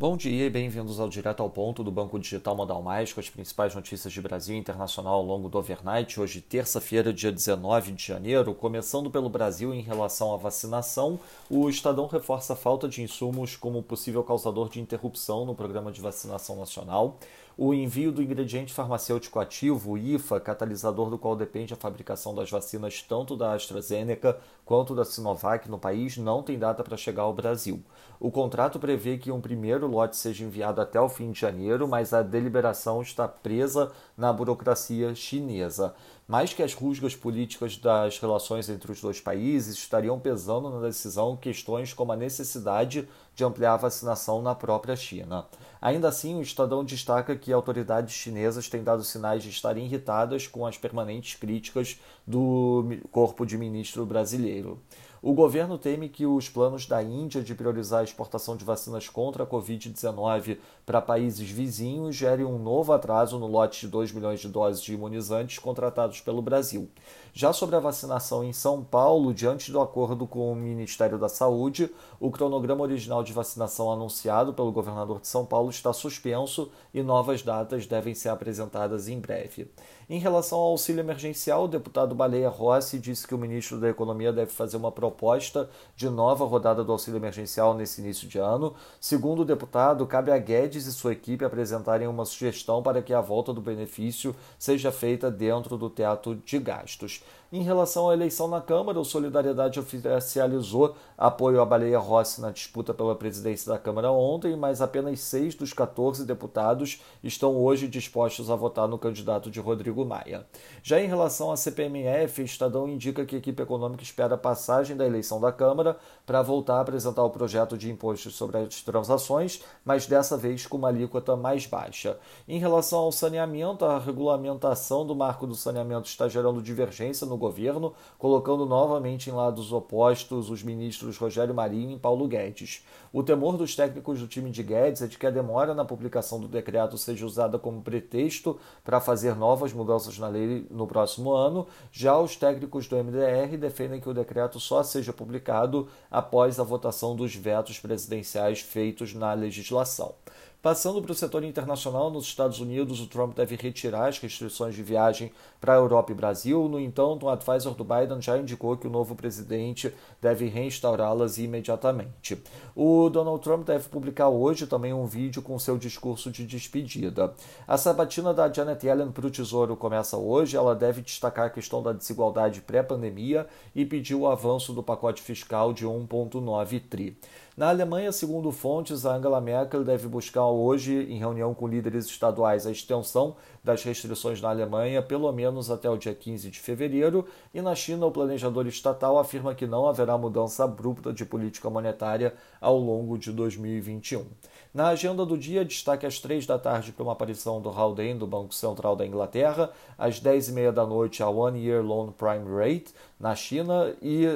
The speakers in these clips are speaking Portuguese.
Bom dia e bem-vindos ao Direto ao Ponto do Banco Digital Modal Mais, com as principais notícias de Brasil e internacional ao longo do overnight. Hoje, terça-feira, dia 19 de janeiro. Começando pelo Brasil em relação à vacinação, o Estadão reforça a falta de insumos como possível causador de interrupção no programa de vacinação nacional. O envio do ingrediente farmacêutico ativo, o IFA, catalisador do qual depende a fabricação das vacinas tanto da AstraZeneca quanto da Sinovac no país, não tem data para chegar ao Brasil. O contrato prevê que um primeiro lote seja enviado até o fim de janeiro, mas a deliberação está presa na burocracia chinesa. Mais que as rusgas políticas das relações entre os dois países estariam pesando na decisão questões como a necessidade de ampliar a vacinação na própria China. Ainda assim, o Estadão destaca que autoridades chinesas têm dado sinais de estarem irritadas com as permanentes críticas do corpo de ministro brasileiro. O governo teme que os planos da Índia de priorizar a exportação de vacinas contra a Covid-19 para países vizinhos gerem um novo atraso no lote de 2 milhões de doses de imunizantes contratados pelo Brasil. Já sobre a vacinação em São Paulo, diante do acordo com o Ministério da Saúde, o cronograma original de vacinação anunciado pelo governador de São Paulo está suspenso e novas datas devem ser apresentadas em breve. Em relação ao auxílio emergencial, o deputado Baleia Rossi disse que o ministro da Economia deve fazer uma proposta de nova rodada do auxílio emergencial nesse início de ano. Segundo o deputado, cabe a Guedes e sua equipe apresentarem uma sugestão para que a volta do benefício seja feita dentro do teto de gastos. Em relação à eleição na Câmara, o Solidariedade oficializou apoio à Baleia Rossi na disputa pela presidência da Câmara ontem, mas apenas seis dos 14 deputados estão hoje dispostos a votar no candidato de Rodrigo Maia. Já em relação à CPMF, Estadão indica que a equipe econômica espera a passagem da eleição da Câmara para voltar a apresentar o projeto de impostos sobre as transações, mas dessa vez com uma alíquota mais baixa. Em relação ao saneamento, a regulamentação do marco do saneamento está gerando divergência no governo, colocando novamente em lados opostos os ministros Rogério Marinho e Paulo Guedes. O temor dos técnicos do time de Guedes é de que a demora na publicação do decreto seja usada como pretexto para fazer novas mudanças na lei no próximo ano. Já os técnicos do MDR defendem que o decreto só seja publicado após a votação dos vetos presidenciais feitos na legislação. Passando para o setor internacional, nos Estados Unidos, o Trump deve retirar as restrições de viagem para a Europa e Brasil. No entanto, o advisor do Biden já indicou que o novo presidente deve reinstaurá-las imediatamente. O Donald Trump deve publicar hoje também um vídeo com seu discurso de despedida. A sabatina da Janet Yellen para o Tesouro começa hoje. Ela deve destacar a questão da desigualdade pré-pandemia e pedir o avanço do pacote fiscal de 1,9 tri. Na Alemanha, segundo fontes, a Angela Merkel deve buscar hoje, em reunião com líderes estaduais, a extensão das restrições na Alemanha pelo menos até o dia 15 de fevereiro, e na China, o planejador estatal afirma que não haverá mudança abrupta de política monetária ao longo de 2021. Na agenda do dia, destaque às três da tarde para uma aparição do Haldane do Banco Central da Inglaterra, às dez e meia da noite a One Year Loan Prime Rate na China e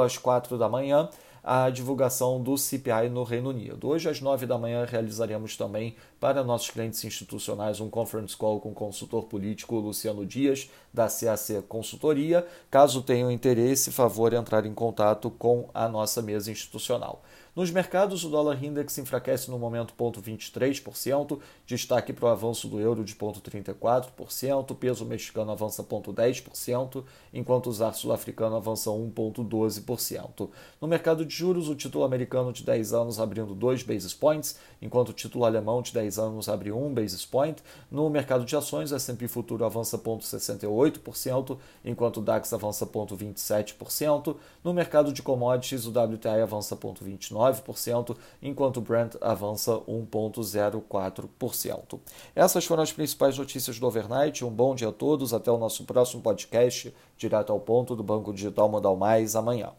às quatro da manhã a divulgação do CPI no Reino Unido. Hoje, às 9 da manhã, realizaremos também para nossos clientes institucionais um conference call com o consultor político Luciano Dias, da CAC Consultoria. Caso tenham interesse, favor entrar em contato com a nossa mesa institucional. Nos mercados, o dólar index enfraquece no momento 0,23%, destaque para o avanço do euro de 0,34%, o peso mexicano avança 0,10%, enquanto o ZAR sul-africano avança 1,12%. No mercado de juros, o título americano de 10 anos abrindo 2 basis points, enquanto o título alemão de 10 anos abre 1 basis point. No mercado de ações, o S&P futuro avança 0,68%, enquanto o DAX avança 0,27%. No mercado de commodities, o WTI avança 0,29%, 0,9%, enquanto o Brent avança 1,04%. Essas foram as principais notícias do overnight. Um bom dia a todos. Até o nosso próximo podcast, direto ao ponto do Banco Digital Modal Mais amanhã.